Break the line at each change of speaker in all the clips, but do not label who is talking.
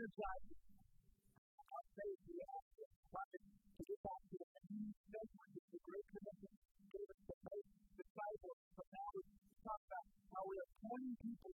energized our faith we asked him to get disciples. But now we talk about people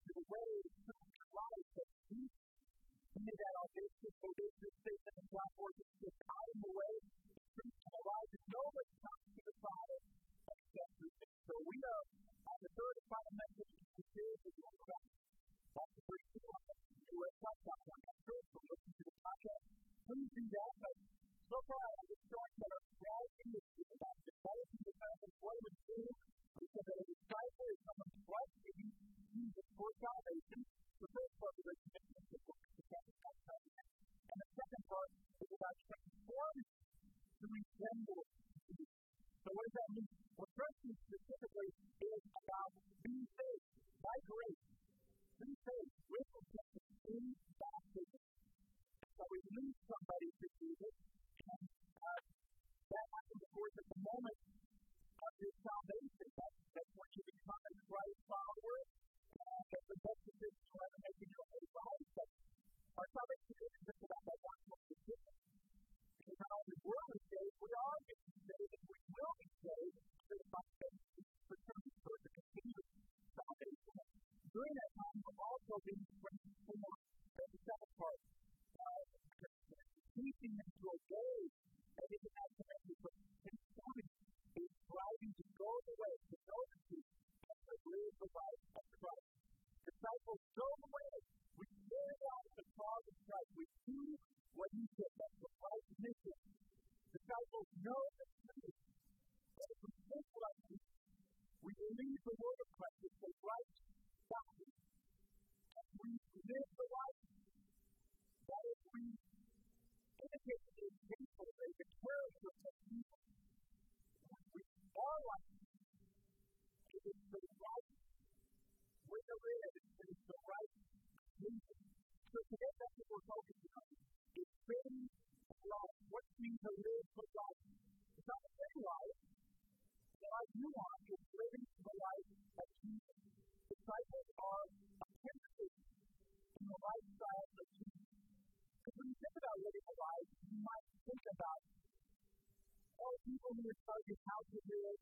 your target how to live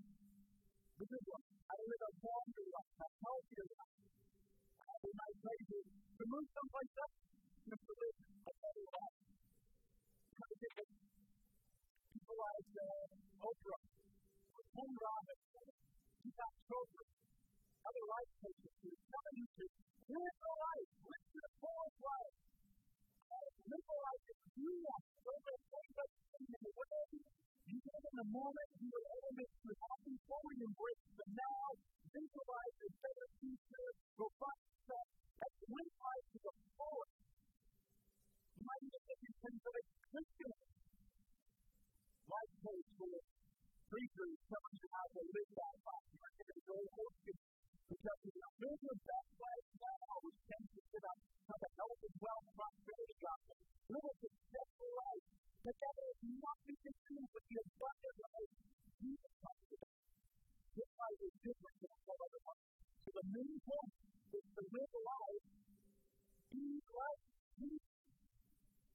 the good life, how I live a longer life, a healthier life. have a nice places to move someplace else and to live a better life. How people like uh, Oprah, Tony Robbins, she's got children, other life coaches who are telling you to live the life, live the fullest life. Live the life that you want, live the in the way you live in the moment, you are elements to happen, fully embrace the now, visualize a better future, robust self, and live life to the fullest. You might even think in terms of Christians. Life coach will preacher is telling you how to live that life. You're going to go hosting because if you live your best life now, which tend to sit up, have a health and wealth, prosperity, gospel, live a successful life. But that is nothing to with the abundant life Jesus talks about. This life is different than all other life. So the main point is to live a life, be like Jesus.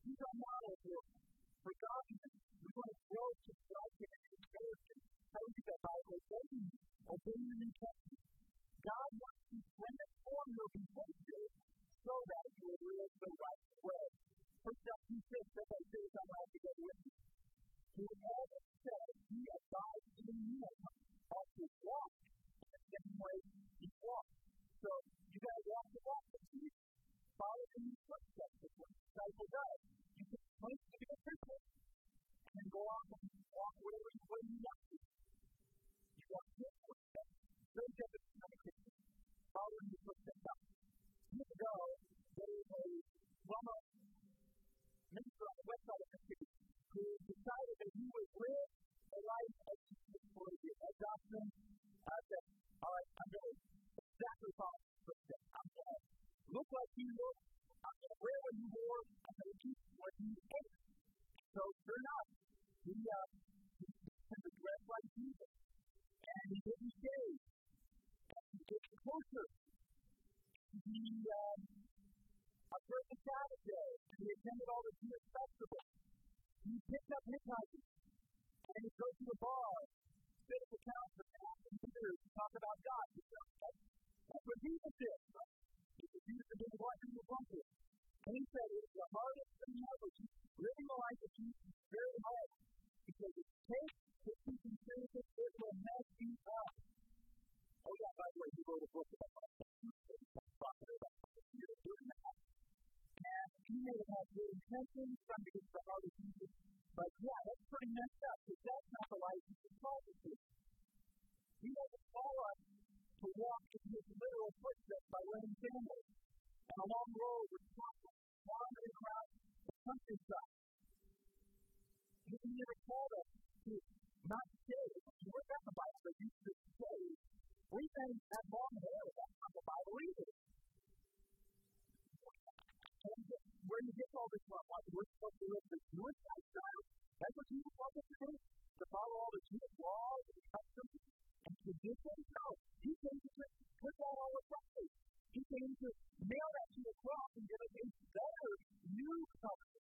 He's our model here. For God, we want to grow to likeness and character. How do you get by obeying, obeying the New Testament? God wants to transform your behavior so that you will live the right way. Observed the Sabbath day. And he attended all the Jewish festivals. He picked up hitchhiking. And he goes to the bar, sit at the counter, and ask the leaders to talk about God. That's, what Jesus did. Jesus did what he was wanted. And he said it's the hardest thing ever. to Living a life of Jesus is very hard. Because it takes keep in seriousness, it will mess you up. Oh yeah, by the way, he wrote a book about that. And he may have had good intentions, to get to the heart of Jesus, but yeah, that's pretty messed up because that's not the life Jesus calls us to. He doesn't call us to walk in his literal footsteps by running families and a long road with chocolate wandering around the countryside. He never called us to not. You look at the Bible, they used to shave. We think that long hair, that's not the Bible either. And where you get all this from? Like, we're supposed to live the Jewish lifestyle? That's what Jesus wants us to do? To follow all the Jewish laws and customs and traditions? No. He came to put that all aside. He came to nail that to the cross and give us a better new covenant.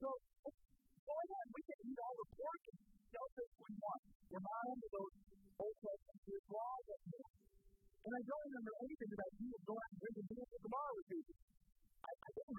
So, go ahead, we can eat all the pork and shellfish we want. We're not under those Old Testament Jewish laws anymore. And I don't remember anything about Jesus going out and drinking beer with the bar with Jesus. I, I didn't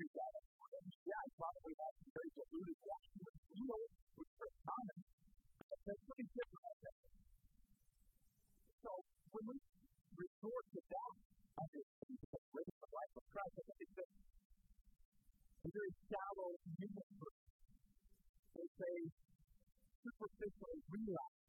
superficial relapse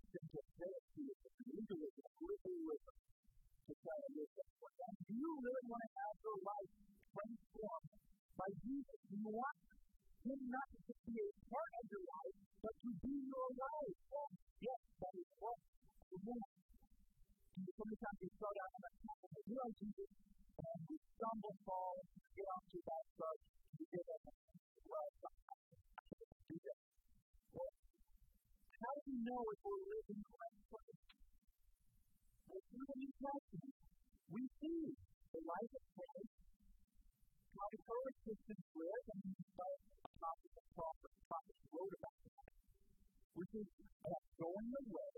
which is going away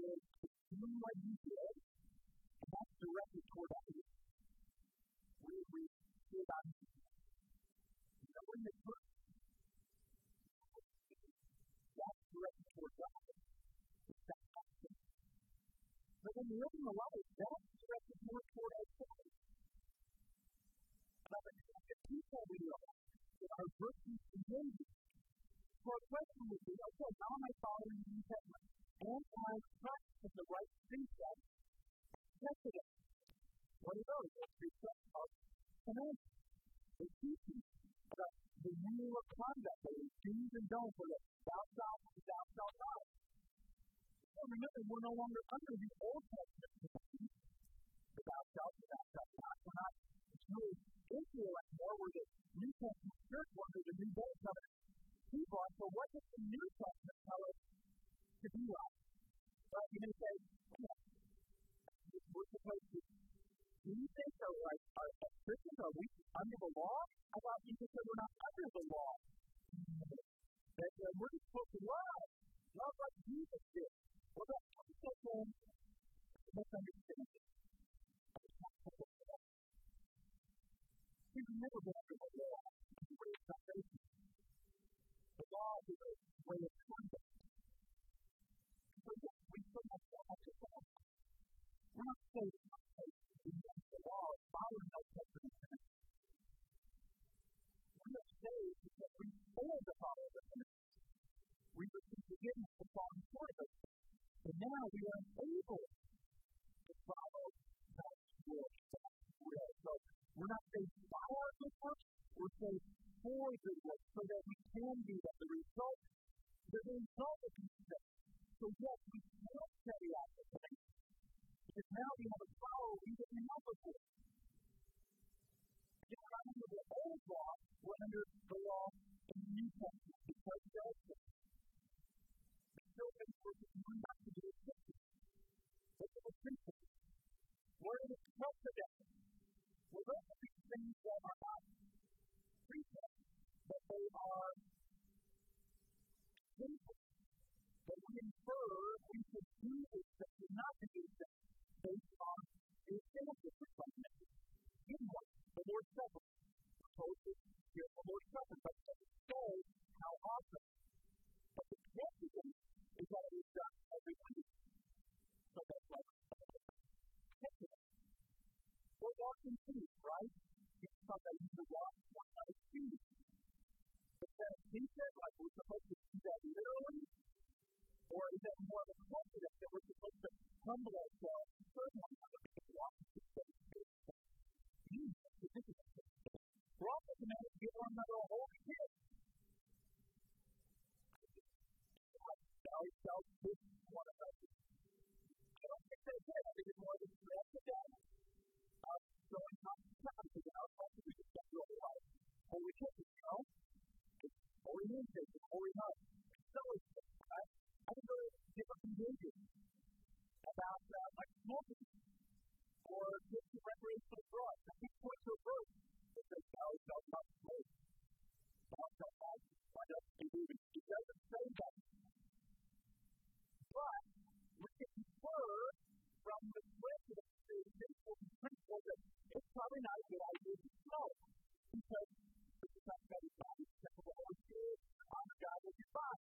is to do what you did, and that's directed toward others. We, we see about you know, when the first that's directed toward God. That's awesome. But when you're living a life, that's directed more toward ourselves the people we love, that our virtues continue. So our question would be, okay, how am I following the New Testament? And am I practicing the right precepts? Precedent. What are those? Those precepts of commandments. They teach you about the rule of conduct, the do's and don'ts, or the thou shalt and thou shalt not. So remember, we're no longer under the Old Testament commandments. The thou shalt and thou shalt not. We're not Jewish Israel anymore. We're the New Testament church. We're the New Covenant people. And so what does the New Testament tell us to be like? Well, you may say, yeah, we're supposed to do things or like are as Christians are we under the law? I thought Jesus so that we can do that. The result, the result of things. So yes, we can carry out the things. Because now we have a power we didn't have before. Again, not under the old law, we're under the law in the New Testament because of Joseph. The children were going back to the scriptures. Look at the precepts. What are the precedents? Well, those are these things that are not precepts, but they are simple. That we infer we should do this thing and not do this based on the examples of something. You know, the Lord Supper. Supposed to the Lord's Supper, but it show how awesome. But the consequence is that it is done every week. So that's like We're walking feet, right? It's not that you walk one out of said, like, we're supposed to do that literally? Or is that more of a confidence that we're supposed to humble ourselves and serve one another because walking feet we're also commanded to give one another a holy gift. I don't think that's it. I think it's more of a threat to them of showing hospitality and our culture we just don't really like. Holy kisses, you know? Holy handshake, holy hug. Fellowship, right? I can go to different conventions about uh, like smoking or just recreational drugs. I point to a verse that says, Thou shalt not smoke. Thou shalt not wind up in movies. It doesn't say that. But we can infer from the precedent, the simple principle that it's probably not a good idea to smoke because is not very temple the God with your body.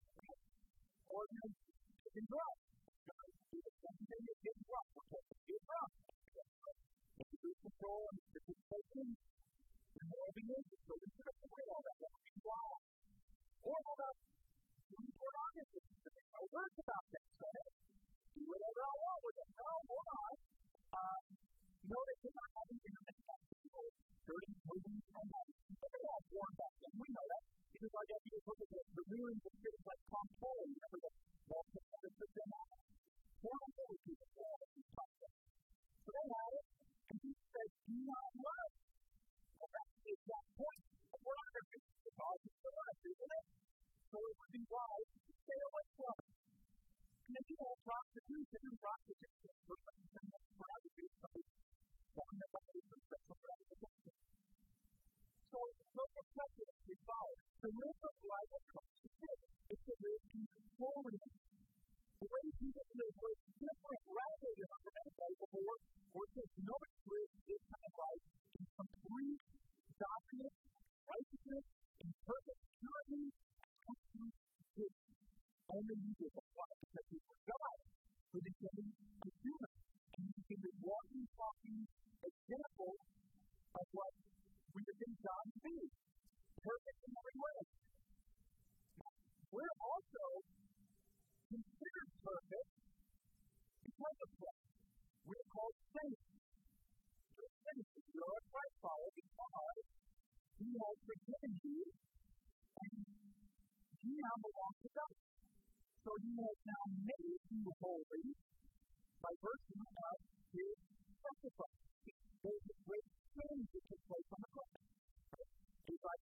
Or you know, taking drugs. Something you get drunk, we're supposed to get drunk. It's a good control and it's a good person. And more behavior, so we should avoid all that. That would be wrong. Or how about doing pornography? There's no words about that. So, do whatever I want with it. No, hold on. Um, notice that I'm having internet people dirty movies and that. But they all porn back then. We know that. Because our deputies look at the, the of things like Tom. Remember the Wall Street Editors and that? Porn movie people all of these concepts. So they had it. And he said, do not love. Well, that's the exact point by virtue of His sacrifice. There's a great change that took place on the cross. He's like,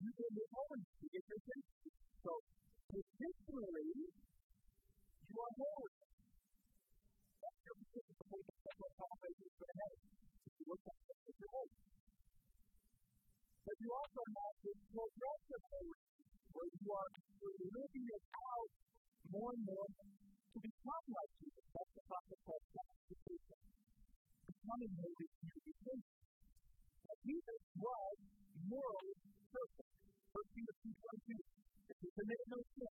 you can live to get your sins. So, particularly, you are holy. That's your on salvation for the head. If you look at it, holy. But you also have this progressive where you are living it out more and more to become like process called sanctification. Becoming holy through faith. Now, Jesus was morally perfect. First Peter 2.22. If he committed no sin,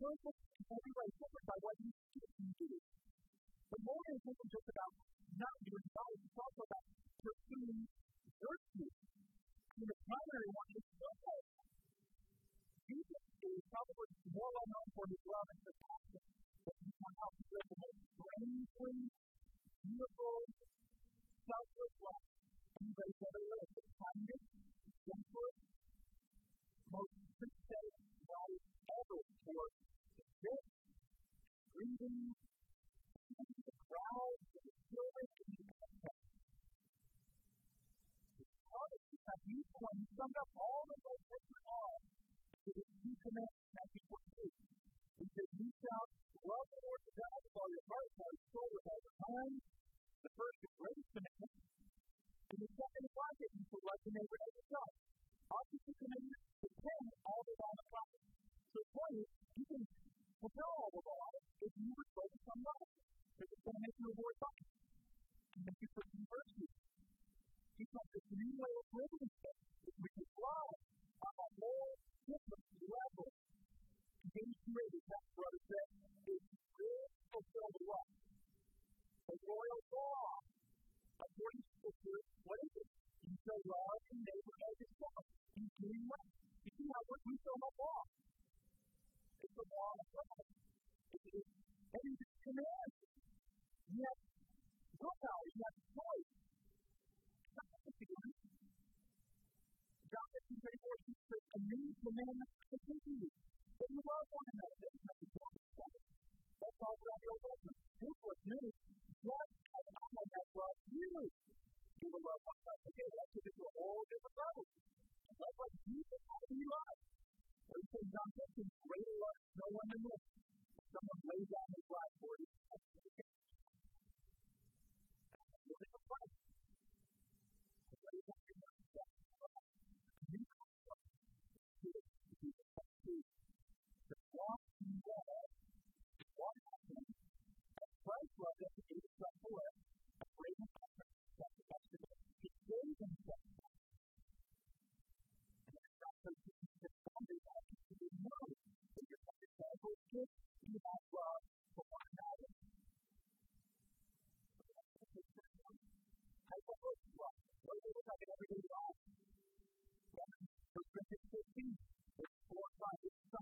purpose and every way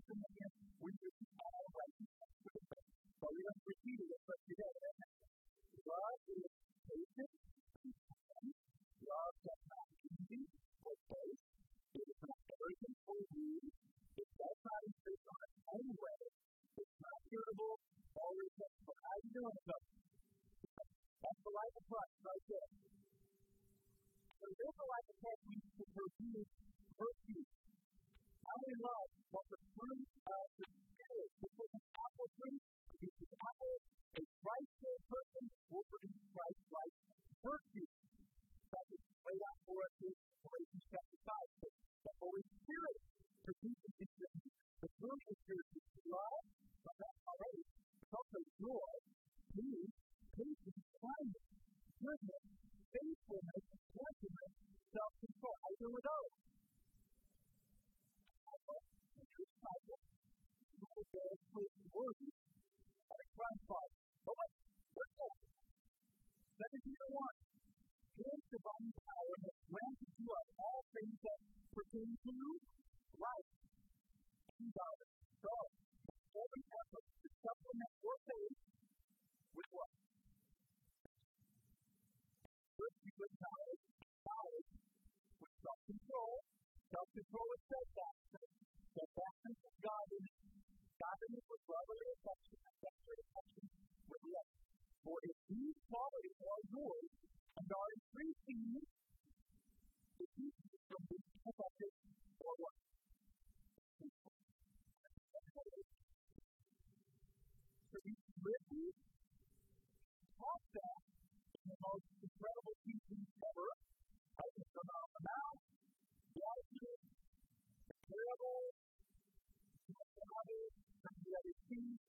and again, we just all right But we don't repeat it unless you get. God is patient, God does not envy or boast, it is not arrogant or rude, it does not insist on its own way, it's not irritable or resentful. How you doing, though? That's the life of Christ right there. So there's a life of Christ we need to pursue virtue fruit of the Spirit, which is apple tree, produces apples. A Christ-filled person will produce Christ-like. That is laid out for us in Galatians chapter 5. The Holy Spirit produces. The fruit of the Spirit is love, but that's already. It's also joy. Incredible teachings ever, right? Come out of the mouth, the attitude, the parable, the father, the other seed,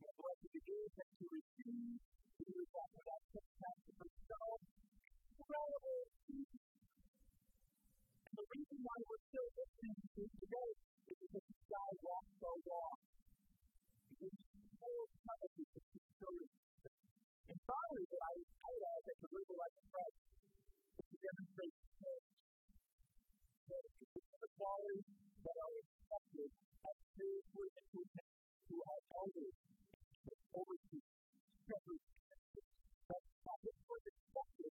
the blessed to give and to receive, he was after that six for himself. Incredible. And the reason why we're still listening to this today is because this guy walked so long. He was excited to see And finally, what I realized that the river like Christ is to demonstrate change. That the qualities that are expected as spiritually inclusive who are elders, overseers, shepherds, but this was expected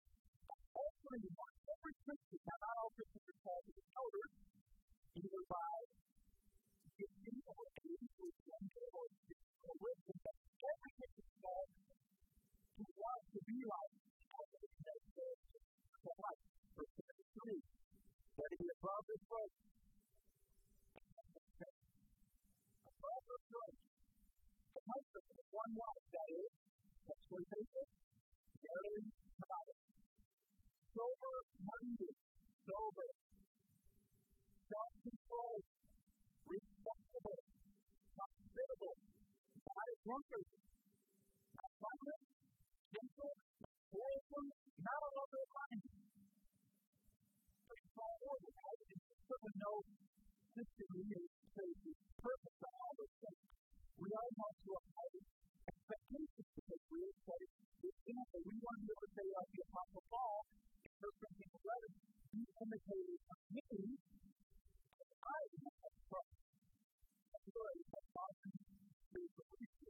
all of us, every Christian, now not all Christians are called to be elders, either by gifting or age or gender or wisdom, but every Christian is called to want to be like the life. Verse 3. Ready to be above this road. Above this road. The husband of one wife, that is, sexually faithful, barely provided. Sober minded, sober, self controlled, responsible, hospitable, not a wholesome, not a lover of money. But it's all order, right? And certainly no system is perfect on all those things. We all want to apply expectations because we say, for example, we want to be able to say, like the Apostle Paul in 1 Corinthians 11, be imitators of me I am of Christ. That's good. That's awesome. There's a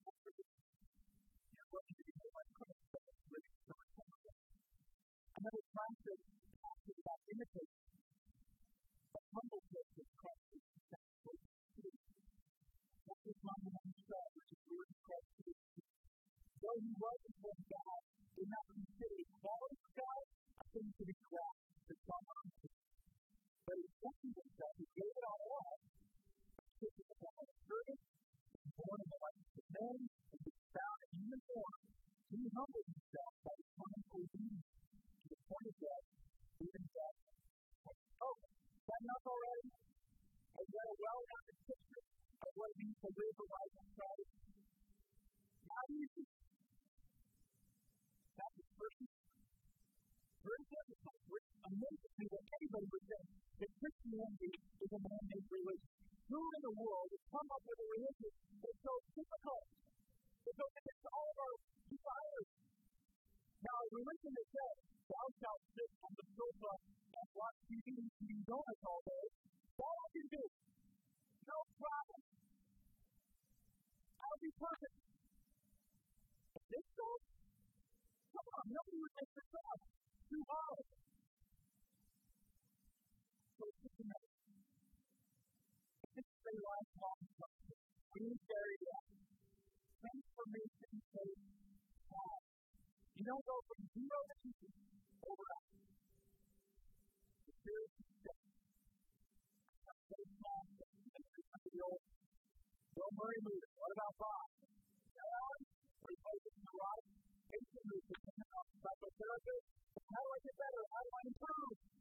imitation. The humble of is my said, which is Lord Christ Though he was before God, did not consider equality with God a thing to be grasped to some unto. But he emptied himself, he gave it all up, took the form of a servant, born in the likeness of men, and was found in human form. He humbled himself by becoming obedient to the point of death, even death. Enough already? Is that a well-rounded picture of what it means to live a life in Christ? Not easy. That's a person. Very difficult. It's amazing that anybody would say that Christianity is a man-made religion. Who in the world would come up with a religion that's so difficult? That goes against all of our desires. Now, a religion that says, thou shalt sit on the sofa and watch TV and eat donuts all day, all I can do, no problem. I'll be perfect. This goes? Come on, nobody would make this up. Too hard. So it's just another. This is a lifelong process. We need very well. Transformation takes. You don't go from zero to two overnight. The spirit is sick. Don't worry, move. What about Bob? Well, we the right. Psychotherapist. How do I get better? How do I improve?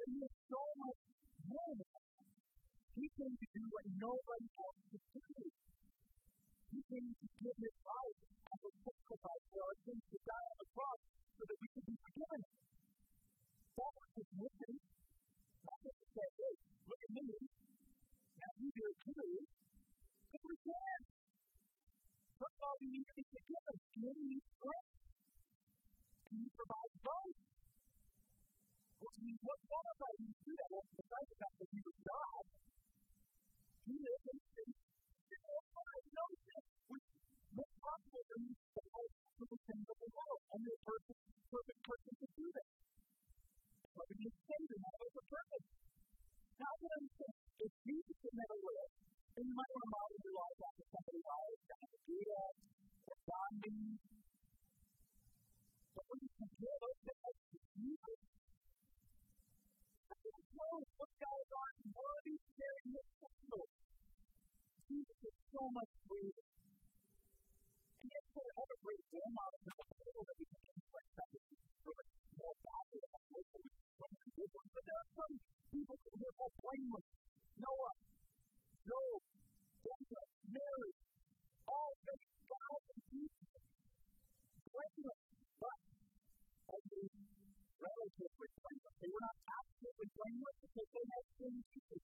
But he so much more. He came to do what nobody else could do. He came to give his life as a sacrifice for our sins to die on the cross so that we could be forgiven. That was his mission. Relatively blameless. They were not absolutely blameless because they had sin too.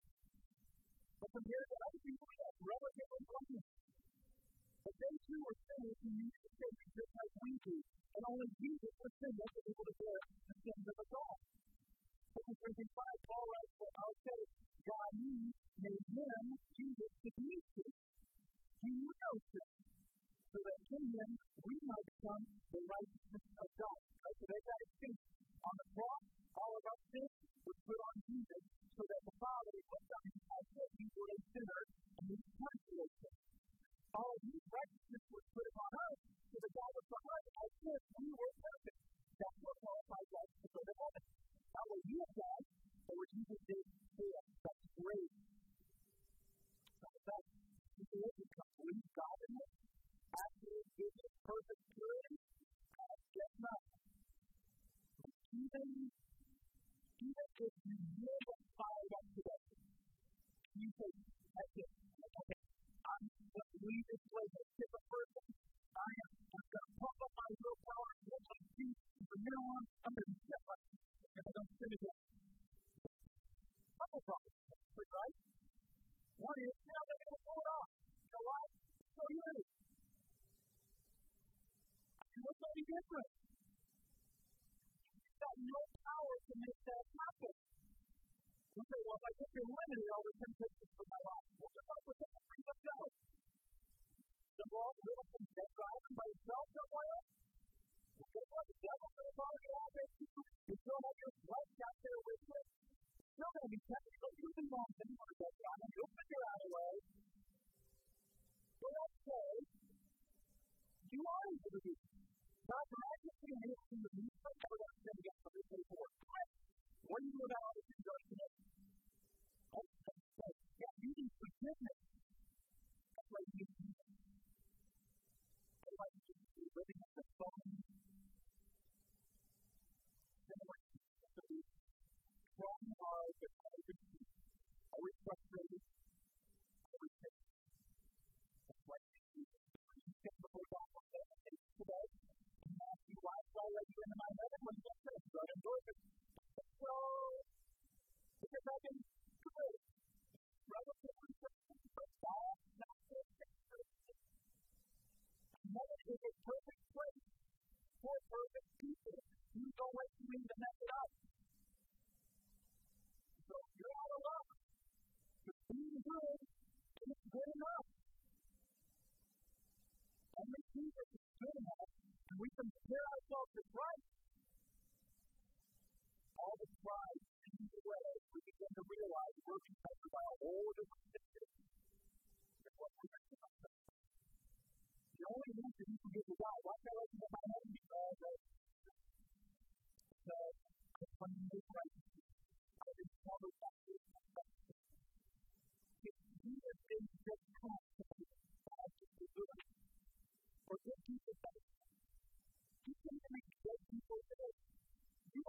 But compared to other people, they had relatively blameless. But they too were sinners who needed a Savior just like we do. And only Jesus was sinless was able to bear the sins of us all. Second Corinthians 5, Paul writes that our faith, God made him, Jesus, to be sin. He knew sin. So that in him we might become the righteousness of God. Right? So they got a on the cross, all of our sins were put on Jesus so that the Father on him as if he were a sinner and he punished those sins. All of his righteousness was put upon us so that God on us as if we were perfect. That's what qualifies us to go to heaven. Not what you have done, but what Jesus did for us. That's great. That's people who complete godliness, absolute goodness, perfect purity, uh, guess not even, even if you never fired up today, you say, that's it. Okay, I'm going to leave this a get this. So I. So, because I relatively but God not is a perfect place for perfect people. You don't let to mess it up. So you're out of luck. But being good is good enough. Only Jesus is good enough and we compare ourselves to Christ, all the pride fades away. We begin to realize we're connected by a whole different system than what connected. The only reason you can get to God, why can't I let you know my name? Because when you make righteousness, I this If Jesus didn't just come to God to be good, or good people better, you can make good people today. You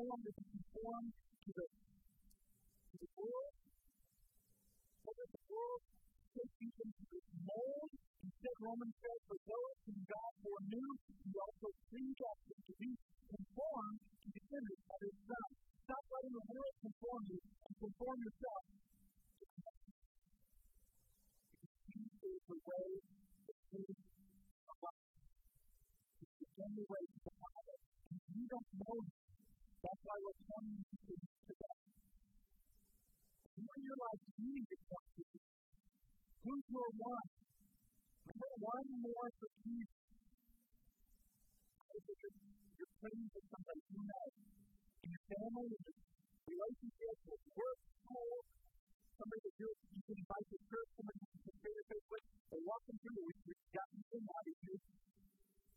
No longer be conformed to the, to the world. Does the world take you into this mold? Instead, Romans says, for those whom God foreknew, he also predestined to be conformed to the image of his Son Stop letting the world conform you and conform yourself to Christ. He is the way, the truth, the life. It's the only way to the Father. If you don't know Him, that's why we're you to today. You in your life, you need to come to Jesus. Who's your one? Remember, one more for Jesus. You're praying for somebody you know in your family, in your relationships, with work, school, somebody that you're, you can invite to church, somebody you can share faith with, or walk them through. We, we've gotten that. If you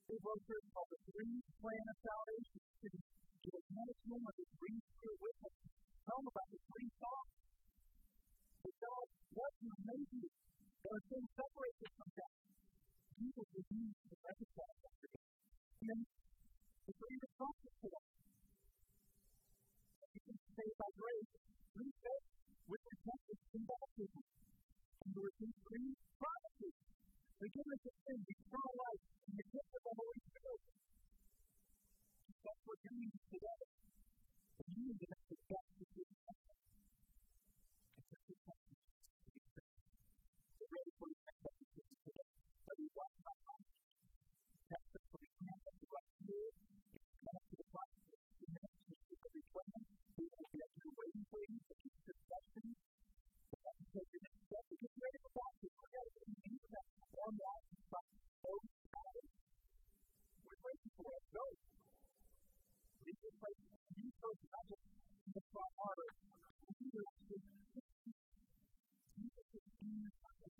they called the Three Plan of Salvation. To do a minutes moment to read through with them. Tell them about the three thoughts. That God you and made you. There are things separate us from that. Jesus will use to reconcile us to God. And the three responses to that saved by grace through faith with repentance and baptism. And we receive three promises forgiveness of sins, eternal life, and the gift of the Holy Spirit. That's what you need today. You need to make the best decision. It's a good question. Get ready for the next episode today. But we watch my life. That's the that you got to do. It's connected to the process. The next is every plan waiting for you to keep discussing. But that's because your next step is get ready for practice. We're going to continue to perform that from those matters. We're waiting for it. Go. This is like you first, not in the front. You just you just practice.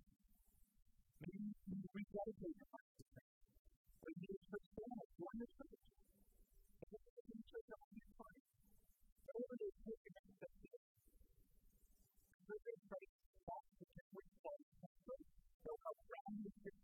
Maybe you need to rededicate your practice. Or you need to switch channels, join the church. And this is the church on your part. Whatever it is, take your next step to it. Because they say, that's the different place. So around this different place